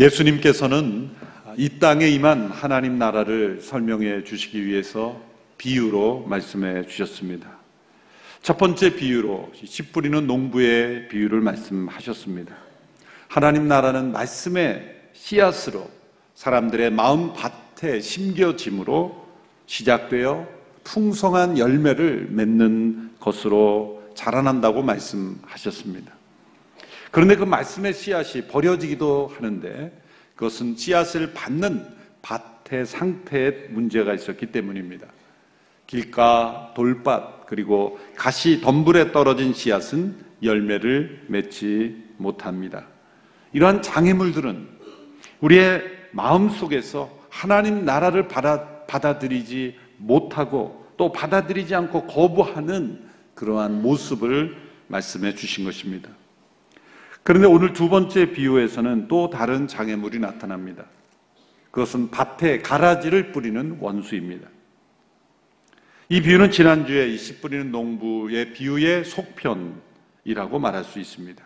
예수님께서는 이 땅에 임한 하나님 나라를 설명해 주시기 위해서 비유로 말씀해 주셨습니다. 첫 번째 비유로 씨 뿌리는 농부의 비유를 말씀하셨습니다. 하나님 나라는 말씀의 씨앗으로 사람들의 마음 밭 에 심겨짐으로 시작되어 풍성한 열매를 맺는 것으로 자라난다고 말씀하셨습니다. 그런데 그 말씀의 씨앗이 버려지기도 하는데 그것은 씨앗을 받는 밭의 상태에 문제가 있었기 때문입니다. 길가, 돌밭, 그리고 가시 덤불에 떨어진 씨앗은 열매를 맺지 못합니다. 이러한 장애물들은 우리의 마음 속에서 하나님 나라를 받아, 받아들이지 못하고 또 받아들이지 않고 거부하는 그러한 모습을 말씀해 주신 것입니다. 그런데 오늘 두 번째 비유에서는 또 다른 장애물이 나타납니다. 그것은 밭에 가라지를 뿌리는 원수입니다. 이 비유는 지난주에 이 씨 뿌리는 농부의 비유의 속편이라고 말할 수 있습니다.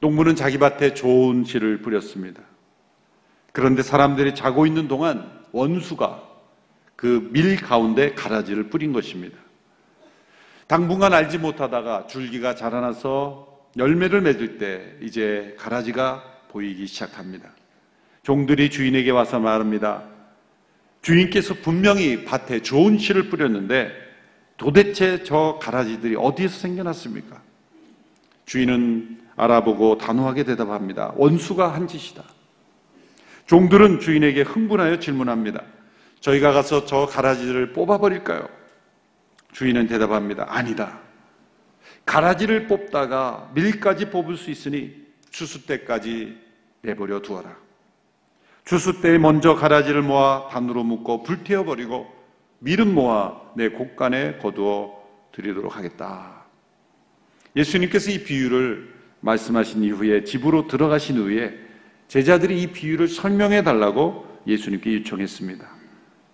농부는 자기 밭에 좋은 씨를 뿌렸습니다. 그런데 사람들이 자고 있는 동안 원수가 그 밀 가운데 가라지를 뿌린 것입니다. 당분간 알지 못하다가 줄기가 자라나서 열매를 맺을 때 이제 가라지가 보이기 시작합니다. 종들이 주인에게 와서 말합니다. 주인께서 분명히 밭에 좋은 씨를 뿌렸는데 도대체 저 가라지들이 어디에서 생겨났습니까? 주인은 알아보고 단호하게 대답합니다. 원수가 한 짓이다. 종들은 주인에게 흥분하여 질문합니다. 저희가 가서 저 가라지를 뽑아버릴까요? 주인은 대답합니다. 아니다. 가라지를 뽑다가 밀까지 뽑을 수 있으니 추수 때까지 내버려 두어라. 추수 때에 먼저 가라지를 모아 단으로 묶어 불태워 버리고 밀은 모아 내 곡간에 거두어 드리도록 하겠다. 예수님께서 이 비유를 말씀하신 이후에 집으로 들어가신 후에 제자들이 이 비유를 설명해 달라고 예수님께 요청했습니다.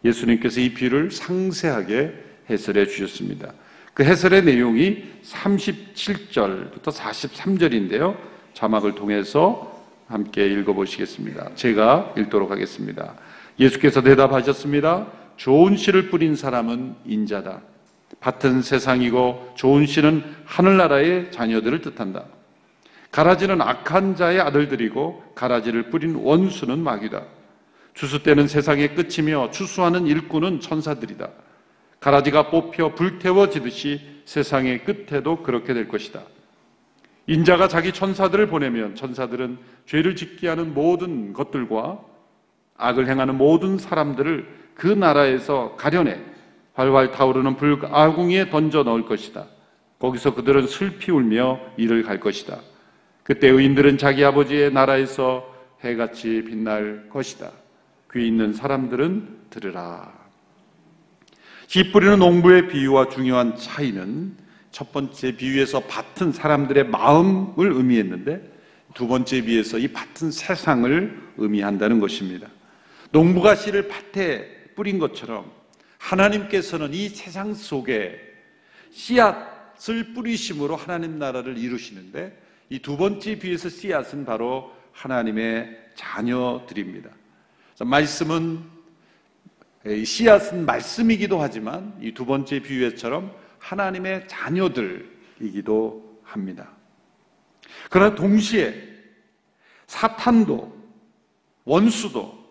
예수님께서 이 비유를 상세하게 해설해 주셨습니다. 그 해설의 내용이 37절부터 43절인데요. 자막을 통해서 함께 읽어보시겠습니다. 제가 읽도록 하겠습니다. 예수께서 대답하셨습니다. 좋은 씨를 뿌린 사람은 인자다. 밭은 세상이고 좋은 씨는 하늘나라의 자녀들을 뜻한다. 가라지는 악한 자의 아들들이고 가라지를 뿌린 원수는 마귀다. 추수 때는 세상의 끝이며 추수하는 일꾼은 천사들이다. 가라지가 뽑혀 불태워지듯이 세상의 끝에도 그렇게 될 것이다. 인자가 자기 천사들을 보내면 천사들은 죄를 짓게 하는 모든 것들과 악을 행하는 모든 사람들을 그 나라에서 가려내 활활 타오르는 불아궁이에 던져 넣을 것이다. 거기서 그들은 슬피 울며 이를 갈 것이다. 그때 의인들은 자기 아버지의 나라에서 해같이 빛날 것이다. 귀 있는 사람들은 들으라. 씨 뿌리는 농부의 비유와 중요한 차이는 첫 번째 비유에서 밭은 사람들의 마음을 의미했는데 두 번째 비유에서 이 밭은 세상을 의미한다는 것입니다. 농부가 씨를 밭에 뿌린 것처럼 하나님께서는 이 세상 속에 씨앗을 뿌리심으로 하나님 나라를 이루시는데 이 두 번째 비유에서 씨앗은 바로 하나님의 자녀들입니다. 말씀은 씨앗은 말씀이기도 하지만 이 두 번째 비유에처럼 하나님의 자녀들이기도 합니다. 그러나 동시에 사탄도 원수도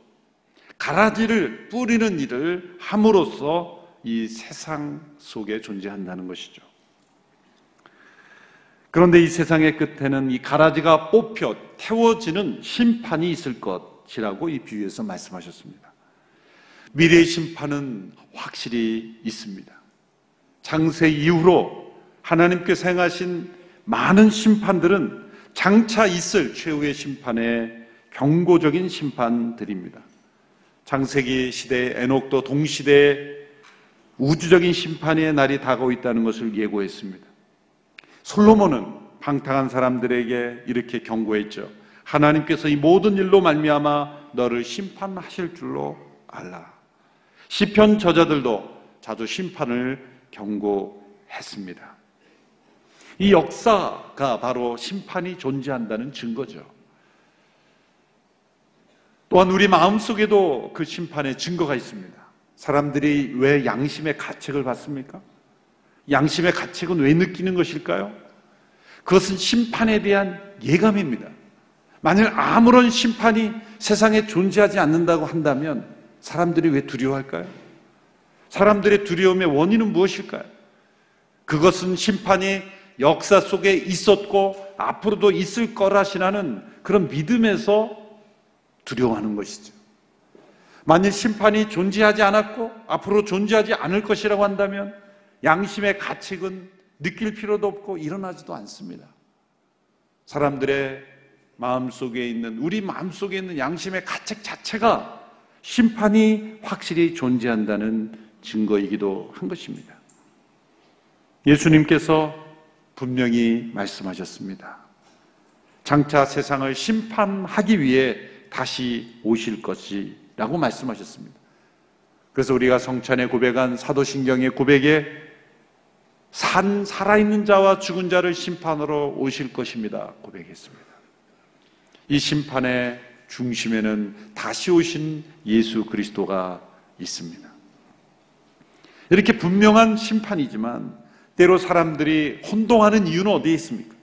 가라지를 뿌리는 일을 함으로써 이 세상 속에 존재한다는 것이죠. 그런데 이 세상의 끝에는 이 가라지가 뽑혀 태워지는 심판이 있을 것이라고 이 비유에서 말씀하셨습니다. 미래의 심판은 확실히 있습니다. 장세 이후로 하나님께서 행하신 많은 심판들은 장차 있을 최후의 심판의 경고적인 심판들입니다. 장세기 시대 에녹도 동시대에 우주적인 심판의 날이 다가오고 있다는 것을 예고했습니다. 솔로몬은 방탕한 사람들에게 이렇게 경고했죠. 하나님께서 이 모든 일로 말미암아 너를 심판하실 줄로 알라. 시편 저자들도 자주 심판을 경고했습니다. 이 역사가 바로 심판이 존재한다는 증거죠. 또한 우리 마음속에도 그 심판의 증거가 있습니다. 사람들이 왜 양심의 가책을 받습니까? 양심의 가책은 왜 느끼는 것일까요? 그것은 심판에 대한 예감입니다. 만일 아무런 심판이 세상에 존재하지 않는다고 한다면 사람들이 왜 두려워할까요? 사람들의 두려움의 원인은 무엇일까요? 그것은 심판이 역사 속에 있었고 앞으로도 있을 거라시라는 그런 믿음에서 두려워하는 것이죠. 만일 심판이 존재하지 않았고 앞으로 존재하지 않을 것이라고 한다면 양심의 가책은 느낄 필요도 없고 일어나지도 않습니다. 사람들의 마음 속에 있는 우리 마음 속에 있는 양심의 가책 자체가 심판이 확실히 존재한다는 증거이기도 한 것입니다. 예수님께서 분명히 말씀하셨습니다. 장차 세상을 심판하기 위해 다시 오실 것이라고 말씀하셨습니다. 그래서 우리가 성찬에 고백한 사도신경의 고백에 산 살아있는 자와 죽은 자를 심판으로 오실 것입니다. 고백했습니다. 이 심판의 중심에는 다시 오신 예수 그리스도가 있습니다. 이렇게 분명한 심판이지만 때로 사람들이 혼동하는 이유는 어디에 있습니까?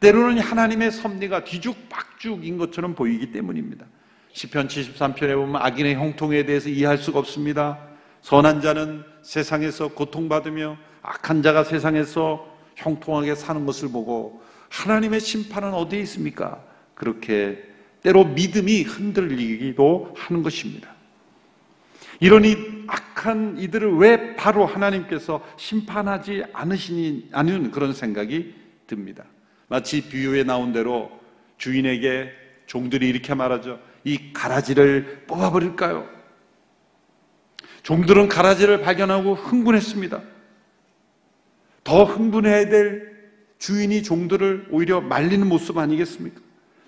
때로는 하나님의 섭리가 뒤죽박죽인 것처럼 보이기 때문입니다. 시편 73편에 보면 악인의 형통에 대해서 이해할 수가 없습니다. 선한 자는 세상에서 고통받으며 악한 자가 세상에서 형통하게 사는 것을 보고 하나님의 심판은 어디에 있습니까? 그렇게 때로 믿음이 흔들리기도 하는 것입니다. 이런 이 악한 이들을 왜 바로 하나님께서 심판하지 않으시니 않은 그런 생각이 듭니다. 마치 비유에 나온 대로 주인에게 종들이 이렇게 말하죠. 이 가라지를 뽑아버릴까요? 종들은 가라지를 발견하고 흥분했습니다. 더 흥분해야 될 주인이 종들을 오히려 말리는 모습 아니겠습니까?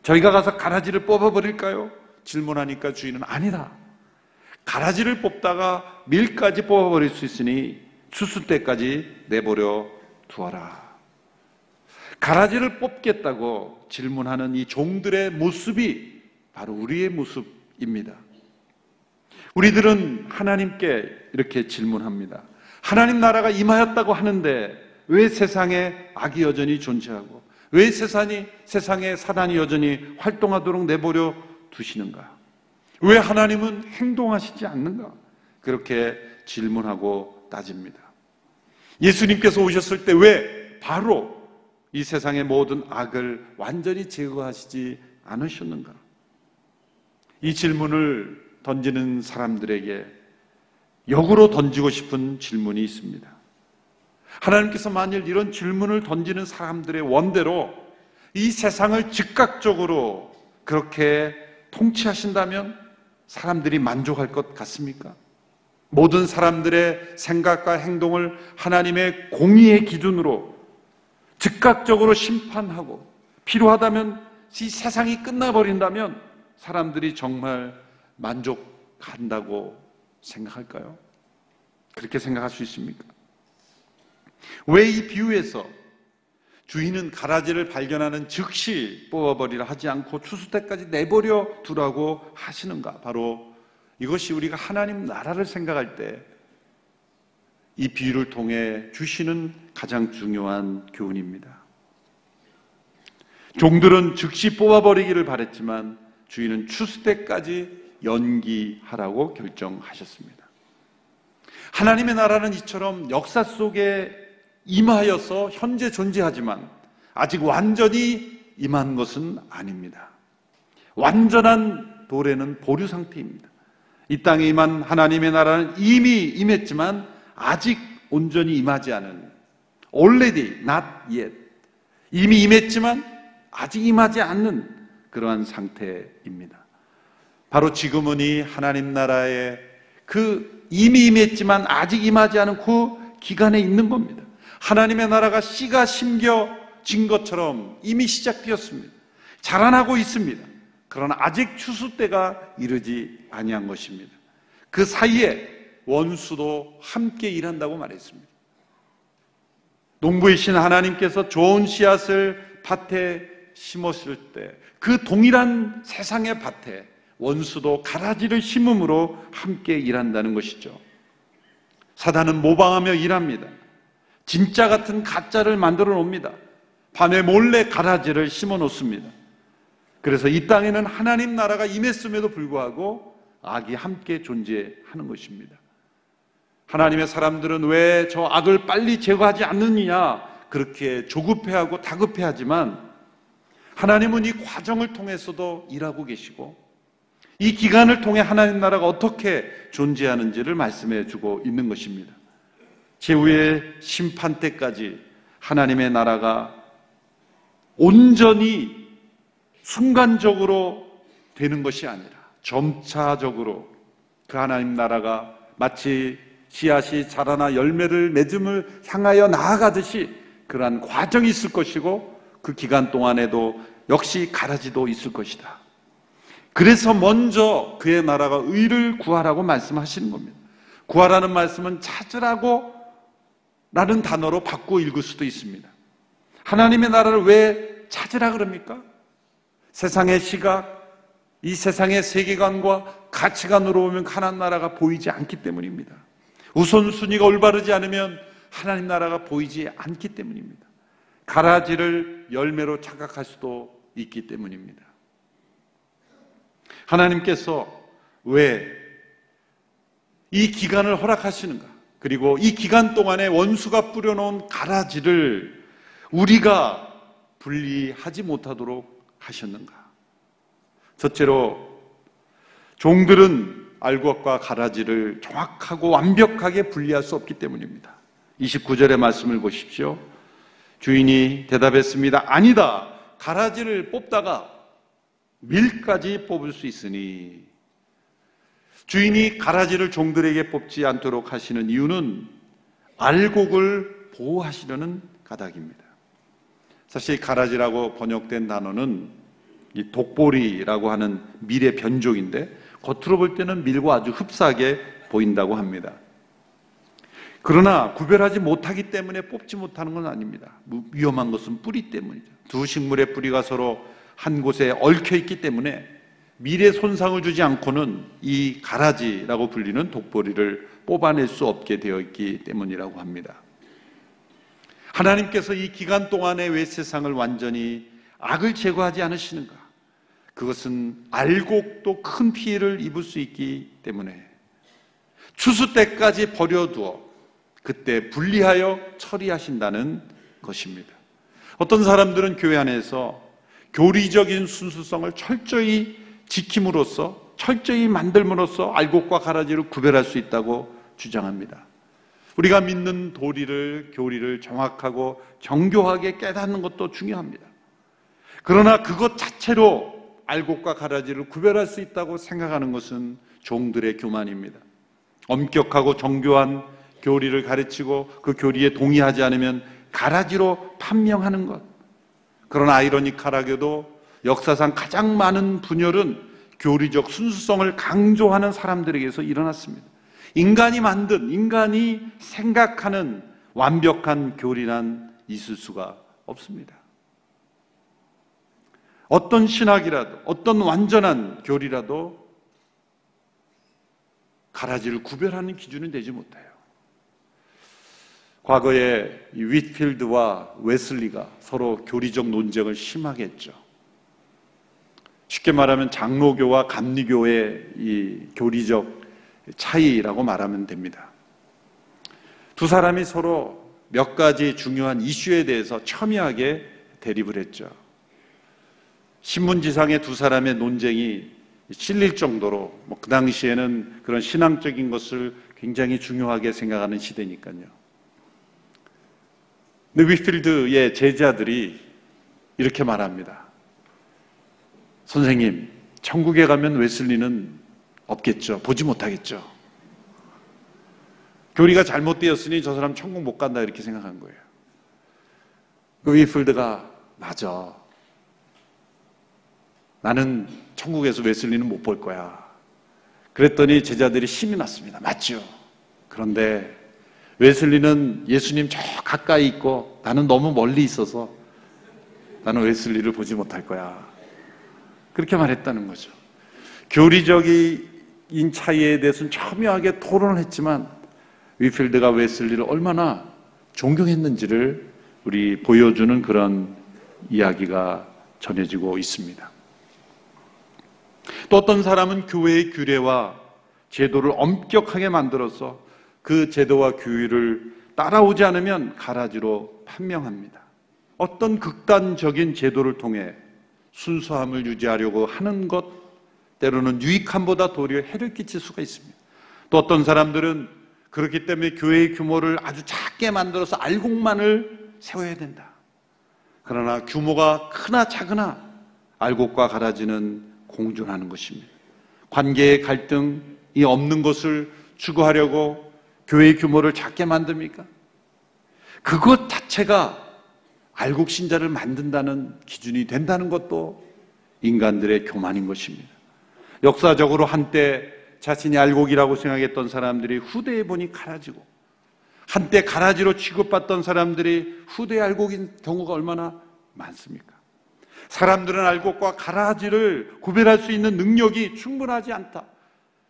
저희가 가서 가라지를 뽑아버릴까요? 질문하니까 주인은 아니다. 가라지를 뽑다가 밀까지 뽑아버릴 수 있으니 때까지 내버려 두어라. 가라지를 뽑겠다고 질문하는 이 종들의 모습이 바로 우리의 모습입니다. 우리들은 하나님께 이렇게 질문합니다. 하나님 나라가 임하였다고 하는데 왜 세상에 악이 여전히 존재하고 왜 세상이 세상에 사단이 여전히 활동하도록 내버려 두시는가? 왜 하나님은 행동하시지 않는가? 그렇게 질문하고 따집니다. 예수님께서 오셨을 때 왜 바로 이 세상의 모든 악을 완전히 제거하시지 않으셨는가? 이 질문을 던지는 사람들에게 역으로 던지고 싶은 질문이 있습니다. 하나님께서 만일 이런 질문을 던지는 사람들의 원대로 이 세상을 즉각적으로 그렇게 통치하신다면 사람들이 만족할 것 같습니까? 모든 사람들의 생각과 행동을 하나님의 공의의 기준으로 즉각적으로 심판하고 필요하다면 이 세상이 끝나버린다면 사람들이 정말 만족한다고 생각할까요? 그렇게 생각할 수 있습니까? 왜 이 비유에서 주인은 가라지를 발견하는 즉시 뽑아버리라 하지 않고 추수 때까지 내버려 두라고 하시는가? 바로 이것이 우리가 하나님 나라를 생각할 때 이 비유를 통해 주시는 가장 중요한 교훈입니다. 종들은 즉시 뽑아버리기를 바랬지만 주인은 추수 때까지 연기하라고 결정하셨습니다. 하나님의 나라는 이처럼 역사 속에 임하여서 현재 존재하지만 아직 완전히 임한 것은 아닙니다. 완전한 도래는 보류 상태입니다. 이 땅에 임한 하나님의 나라는 이미 임했지만 아직 온전히 임하지 않은 already not yet 이미 임했지만 아직 임하지 않는 그러한 상태입니다. 바로 지금은 이 하나님 나라의 그 이미 임했지만 아직 임하지 않은 그 기간에 있는 겁니다. 하나님의 나라가 씨가 심겨진 것처럼 이미 시작되었습니다. 자라나고 있습니다. 그러나 아직 추수 때가 이르지 아니한 것입니다. 그 사이에 원수도 함께 일한다고 말했습니다. 농부이신 하나님께서 좋은 씨앗을 밭에 심었을 때 그 동일한 세상의 밭에 원수도 가라지를 심음으로 함께 일한다는 것이죠. 사단은 모방하며 일합니다. 진짜 같은 가짜를 만들어 놓습니다. 밤에 몰래 가라지를 심어 놓습니다. 그래서 이 땅에는 하나님 나라가 임했음에도 불구하고 악이 함께 존재하는 것입니다. 하나님의 사람들은 왜 저 악을 빨리 제거하지 않느냐 그렇게 조급해하고 다급해하지만 하나님은 이 과정을 통해서도 일하고 계시고 이 기간을 통해 하나님 나라가 어떻게 존재하는지를 말씀해 주고 있는 것입니다. 제후의 심판 때까지 하나님의 나라가 온전히 순간적으로 되는 것이 아니라 점차적으로 그 하나님 나라가 마치 씨앗이 자라나 열매를 맺음을 향하여 나아가듯이 그러한 과정이 있을 것이고 그 기간 동안에도 역시 가라지도 있을 것이다. 그래서 먼저 그의 나라가 의를 구하라고 말씀하시는 겁니다. 구하라는 말씀은 찾으라고 라는 단어로 바꾸어 읽을 수도 있습니다. 하나님의 나라를 왜 찾으라 그럽니까? 세상의 시각, 이 세상의 세계관과 가치관으로 보면 하나님 나라가 보이지 않기 때문입니다. 우선순위가 올바르지 않으면 하나님 나라가 보이지 않기 때문입니다. 가라지를 열매로 착각할 수도 있기 때문입니다. 하나님께서 왜 이 기간을 허락하시는가? 그리고 이 기간 동안에 원수가 뿌려놓은 가라지를 우리가 분리하지 못하도록 하셨는가? 첫째로 종들은 알곡과 가라지를 정확하고 완벽하게 분리할 수 없기 때문입니다. 29절의 말씀을 보십시오. 주인이 대답했습니다. 아니다. 가라지를 뽑다가 밀까지 뽑을 수 있으니 주인이 가라지를 종들에게 뽑지 않도록 하시는 이유는 알곡을 보호하시려는 가닥입니다. 사실 가라지라고 번역된 단어는 이 독보리라고 하는 밀의 변종인데 겉으로 볼 때는 밀과 아주 흡사하게 보인다고 합니다. 그러나 구별하지 못하기 때문에 뽑지 못하는 건 아닙니다. 위험한 것은 뿌리 때문이죠. 두 식물의 뿌리가 서로 한 곳에 얽혀 있기 때문에 미래 손상을 주지 않고는 이 가라지라고 불리는 독보리를 뽑아낼 수 없게 되어 있기 때문이라고 합니다. 하나님께서 이 기간 동안에 왜 세상을 완전히 악을 제거하지 않으시는가? 그것은 알곡도 큰 피해를 입을 수 있기 때문에 추수 때까지 버려두어 그때 분리하여 처리하신다는 것입니다. 어떤 사람들은 교회 안에서 교리적인 순수성을 철저히 지킴으로써 철저히 만들므로써 알곡과 가라지를 구별할 수 있다고 주장합니다. 우리가 믿는 도리를, 교리를 정확하고 정교하게 깨닫는 것도 중요합니다. 그러나 그것 자체로 알곡과 가라지를 구별할 수 있다고 생각하는 것은 종들의 교만입니다. 엄격하고 정교한 교리를 가르치고 그 교리에 동의하지 않으면 가라지로 판명하는 것. 그러나 아이러니컬하게도 역사상 가장 많은 분열은 교리적 순수성을 강조하는 사람들에게서 일어났습니다. 인간이 만든, 인간이 생각하는 완벽한 교리란 있을 수가 없습니다. 어떤 신학이라도, 어떤 완전한 교리라도 가라지를 구별하는 기준은 되지 못해요. 과거에 윗필드와 웨슬리가 서로 교리적 논쟁을 심하게 했죠. 쉽게 말하면 장로교와 감리교의 이 교리적 차이라고 말하면 됩니다. 두 사람이 서로 몇 가지 중요한 이슈에 대해서 첨예하게 대립을 했죠. 신문지상의 두 사람의 논쟁이 실릴 정도로 뭐 그 당시에는 그런 신앙적인 것을 굉장히 중요하게 생각하는 시대니까요. 근데 위필드의 제자들이 이렇게 말합니다. 선생님, 천국에 가면 웨슬리는 없겠죠. 보지 못하겠죠. 교리가 잘못되었으니 저 사람 천국 못 간다 이렇게 생각한 거예요. 그 위필드가 맞아. 나는 천국에서 웨슬리는 못 볼 거야. 그랬더니 제자들이 힘이 났습니다. 맞죠? 그런데 웨슬리는 예수님 저 가까이 있고 나는 너무 멀리 있어서 나는 웨슬리를 보지 못할 거야. 그렇게 말했다는 거죠. 교리적인 차이에 대해서는 첨예하게 토론을 했지만 위필드가 웨슬리를 얼마나 존경했는지를 우리 보여주는 그런 이야기가 전해지고 있습니다. 또 어떤 사람은 교회의 규례와 제도를 엄격하게 만들어서 그 제도와 규율을 따라오지 않으면 가라지로 판명합니다. 어떤 극단적인 제도를 통해 순수함을 유지하려고 하는 것 때로는 유익함보다 도리어 해를 끼칠 수가 있습니다. 또 어떤 사람들은 그렇기 때문에 교회의 규모를 아주 작게 만들어서 알곡만을 세워야 된다. 그러나 규모가 크나 작으나 알곡과 가라지는 공존하는 것입니다. 관계의 갈등이 없는 것을 추구하려고 교회의 규모를 작게 만듭니까? 그것 자체가 알곡 신자를 만든다는 기준이 된다는 것도 인간들의 교만인 것입니다. 역사적으로 한때 자신이 알곡이라고 생각했던 사람들이 후대에 보니 가라지고 한때 가라지로 취급받던 사람들이 후대에 알곡인 경우가 얼마나 많습니까? 사람들은 알곡과 가라지를 구별할 수 있는 능력이 충분하지 않다.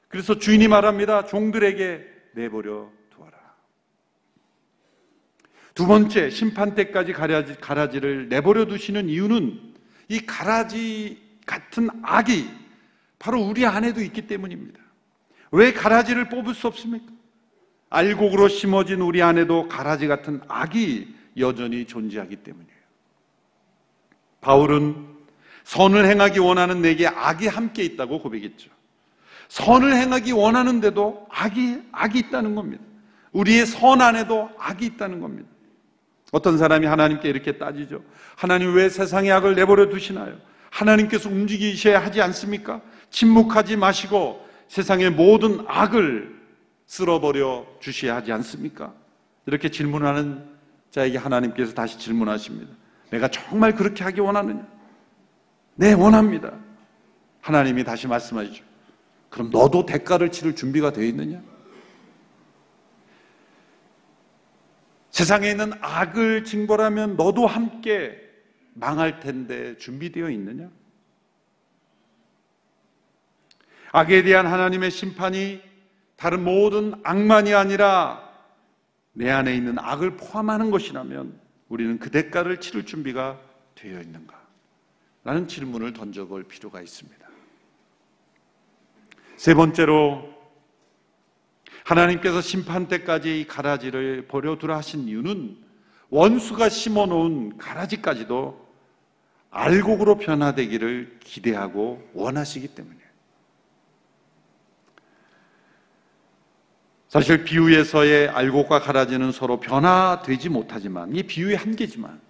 그래서 주인이 말합니다. 종들에게 내버려 두 번째, 심판 때까지 가라지, 가라지를 내버려 두시는 이유는 이 가라지 같은 악이 바로 우리 안에도 있기 때문입니다. 왜 가라지를 뽑을 수 없습니까? 알곡으로 심어진 우리 안에도 가라지 같은 악이 여전히 존재하기 때문이에요. 바울은 선을 행하기 원하는 내게 악이 함께 있다고 고백했죠. 선을 행하기 원하는데도 악이, 악이 있다는 겁니다. 우리의 선 안에도 악이 있다는 겁니다. 어떤 사람이 하나님께 이렇게 따지죠. 하나님 왜 세상의 악을 내버려 두시나요? 하나님께서 움직이셔야 하지 않습니까? 침묵하지 마시고 세상의 모든 악을 쓸어버려 주셔야 하지 않습니까? 이렇게 질문하는 자에게 하나님께서 다시 질문하십니다. 내가 정말 그렇게 하기 원하느냐? 네, 원합니다. 하나님이 다시 말씀하시죠. 그럼 너도 대가를 치를 준비가 되어 있느냐? 세상에 있는 악을 징벌하면 너도 함께 망할 텐데 준비되어 있느냐? 악에 대한 하나님의 심판이 다른 모든 악만이 아니라 내 안에 있는 악을 포함하는 것이라면 우리는 그 대가를 치를 준비가 되어 있는가? 라는 질문을 던져볼 필요가 있습니다. 세 번째로 하나님께서 심판 때까지 이 가라지를 버려두라 하신 이유는 원수가 심어놓은 가라지까지도 알곡으로 변화되기를 기대하고 원하시기 때문이에요. 사실 비유에서의 알곡과 가라지는 서로 변화되지 못하지만 이 비유의 한계지만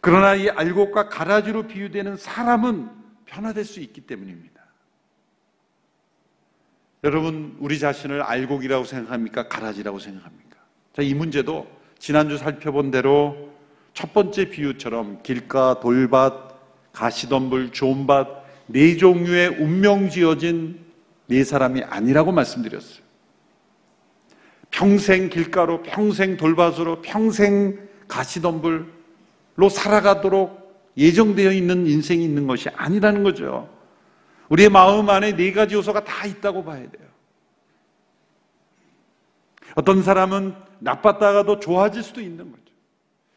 그러나 이 알곡과 가라지로 비유되는 사람은 변화될 수 있기 때문입니다. 여러분, 우리 자신을 알곡이라고 생각합니까? 가라지라고 생각합니까? 자, 이 문제도 지난주 살펴본 대로 첫 번째 비유처럼 길가, 돌밭, 가시덤불, 좋은밭 네 종류의 운명 지어진 네 사람이 아니라고 말씀드렸어요. 평생 길가로, 평생 돌밭으로, 평생 가시덤불로 살아가도록 예정되어 있는 인생이 있는 것이 아니라는 거죠. 우리의 마음 안에 네 가지 요소가 다 있다고 봐야 돼요. 어떤 사람은 나빴다가도 좋아질 수도 있는 거죠.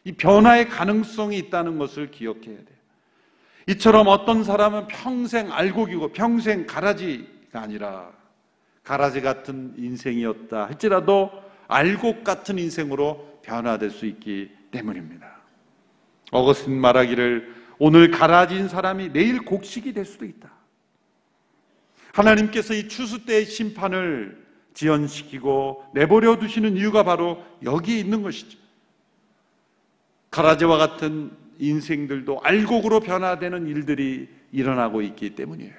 이 변화의 가능성이 있다는 것을 기억해야 돼요. 이처럼 어떤 사람은 평생 알곡이고 평생 가라지가 아니라 가라지 같은 인생이었다 할지라도 알곡 같은 인생으로 변화될 수 있기 때문입니다. 어거스틴 말하기를 오늘 가라진 사람이 내일 곡식이 될 수도 있다. 하나님께서 이 추수 때의 심판을 지연시키고 내버려 두시는 이유가 바로 여기에 있는 것이죠. 가라지와 같은 인생들도 알곡으로 변화되는 일들이 일어나고 있기 때문이에요.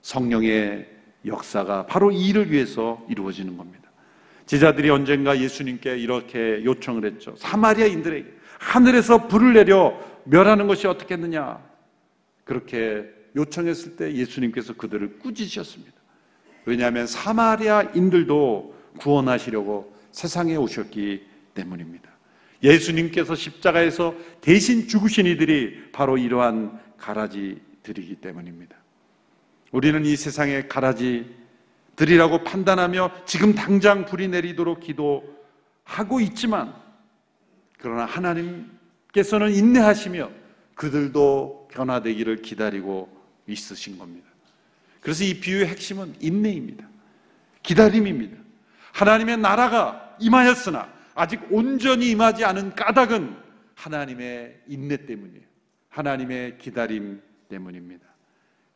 성령의 역사가 바로 이 일을 위해서 이루어지는 겁니다. 제자들이 언젠가 예수님께 이렇게 요청을 했죠. 사마리아인들에게 하늘에서 불을 내려 멸하는 것이 어떻겠느냐. 그렇게 요청했을 때 예수님께서 그들을 꾸짖으셨습니다. 왜냐하면 사마리아인들도 구원하시려고 세상에 오셨기 때문입니다. 예수님께서 십자가에서 대신 죽으신 이들이 바로 이러한 가라지들이기 때문입니다. 우리는 이 세상의 가라지들이라고 판단하며 지금 당장 불이 내리도록 기도하고 있지만 그러나 하나님께서는 인내하시며 그들도 변화되기를 기다리고 있으신 겁니다. 그래서 이 비유의 핵심은 인내입니다. 기다림입니다. 하나님의 나라가 임하였으나 아직 온전히 임하지 않은 까닭은 하나님의 인내 때문이에요. 하나님의 기다림 때문입니다.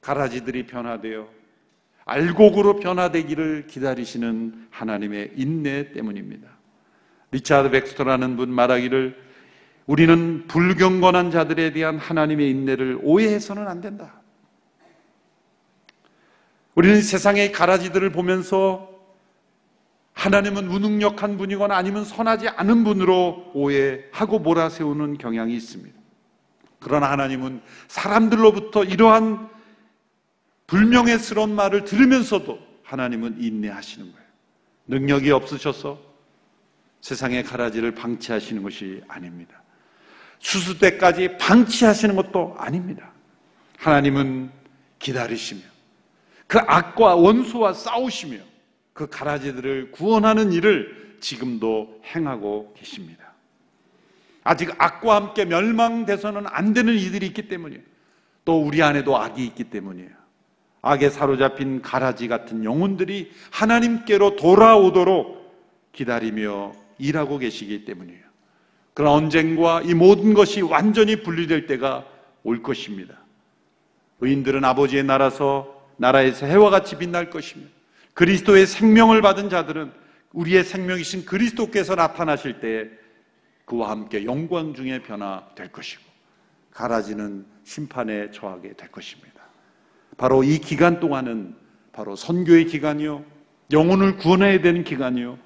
가라지들이 변화되어 알곡으로 변화되기를 기다리시는 하나님의 인내 때문입니다. 리차드 백스터라는 분 말하기를 우리는 불경건한 자들에 대한 하나님의 인내를 오해해서는 안 된다. 우리는 세상의 가라지들을 보면서 하나님은 무능력한 분이거나 아니면 선하지 않은 분으로 오해하고 몰아세우는 경향이 있습니다. 그러나 하나님은 사람들로부터 이러한 불명예스러운 말을 들으면서도 하나님은 인내하시는 거예요. 능력이 없으셔서 세상의 가라지를 방치하시는 것이 아닙니다. 수수 때까지 방치하시는 것도 아닙니다. 하나님은 기다리시며 그 악과 원수와 싸우시며 그 가라지들을 구원하는 일을 지금도 행하고 계십니다. 아직 악과 함께 멸망돼서는 안 되는 이들이 있기 때문이에요. 또 우리 안에도 악이 있기 때문이에요. 악에 사로잡힌 가라지 같은 영혼들이 하나님께로 돌아오도록 기다리며 일하고 계시기 때문이에요. 그러나 언젠가 이 모든 것이 완전히 분리될 때가 올 것입니다. 의인들은 아버지의 나라서 나라에서 해와 같이 빛날 것입니다. 그리스도의 생명을 받은 자들은 우리의 생명이신 그리스도께서 나타나실 때에 그와 함께 영광 중에 변화될 것이고 가라지는 심판에 처하게 될 것입니다. 바로 이 기간 동안은 바로 선교의 기간이요. 영혼을 구원해야 되는 기간이요.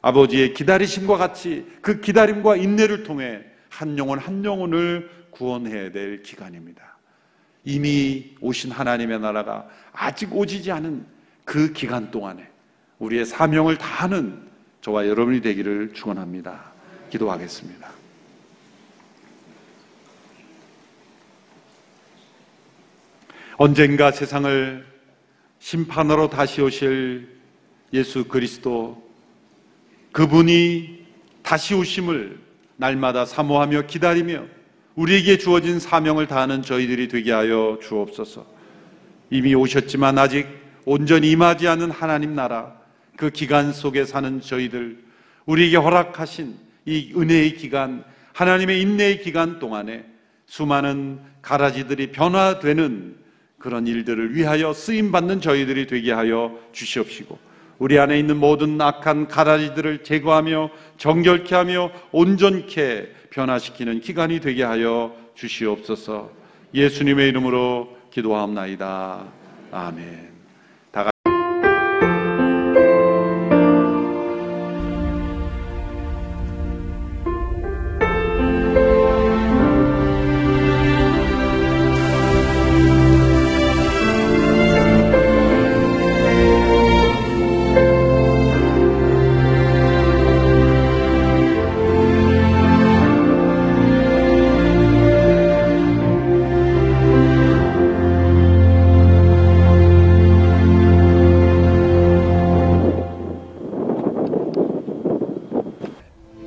아버지의 기다리심과 같이 그 기다림과 인내를 통해 한 영혼 한 영혼을 구원해야 될 기간입니다. 이미 오신 하나님의 나라가 아직 오지지 않은 그 기간 동안에 우리의 사명을 다하는 저와 여러분이 되기를 축원합니다. 기도하겠습니다. 언젠가 세상을 심판으로 다시 오실 예수 그리스도 그분이 다시 오심을 날마다 사모하며 기다리며 우리에게 주어진 사명을 다하는 저희들이 되게 하여 주옵소서. 이미 오셨지만 아직 온전히 임하지 않은 하나님 나라 그 기간 속에 사는 저희들 우리에게 허락하신 이 은혜의 기간 하나님의 인내의 기간 동안에 수많은 가라지들이 변화되는 그런 일들을 위하여 쓰임 받는 저희들이 되게 하여 주시옵시고 우리 안에 있는 모든 악한 가라지들을 제거하며 정결케 하며 온전케 변화시키는 기간이 되게 하여 주시옵소서. 예수님의 이름으로 기도하옵나이다. 아멘.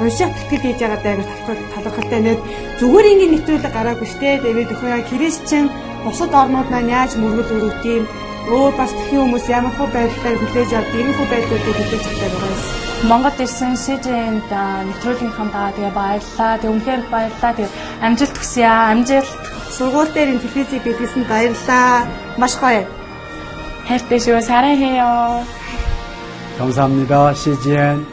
унших тэтгэл хийж байгаа даа талхал талхалтай нэт зүгээр ингэ нэвтрүүлэг гараагүй штэ тэгээд өхөө христчэн бусад орнууд маань яаж мөргөл өрөвт юм өөр бас тхэн хүмүүс ямар хөө байдлаар хүлээж авдаг юм хөө байдлуудыг хүлээж авдаг байгаа юм. Монгол ирсэн СЖН-д нэвтрүүлгийнхаа даа тэгээ баярлаа. Тэгээ үнэхээр баярлаа. Тэгээ амжилт хүсье аа. Амжилт. Сургууль дээр ин телевизийг бидлсэн баярлаа. Маш гоё. хайртай шүү. 사랑해요. 감사합니다. CGN.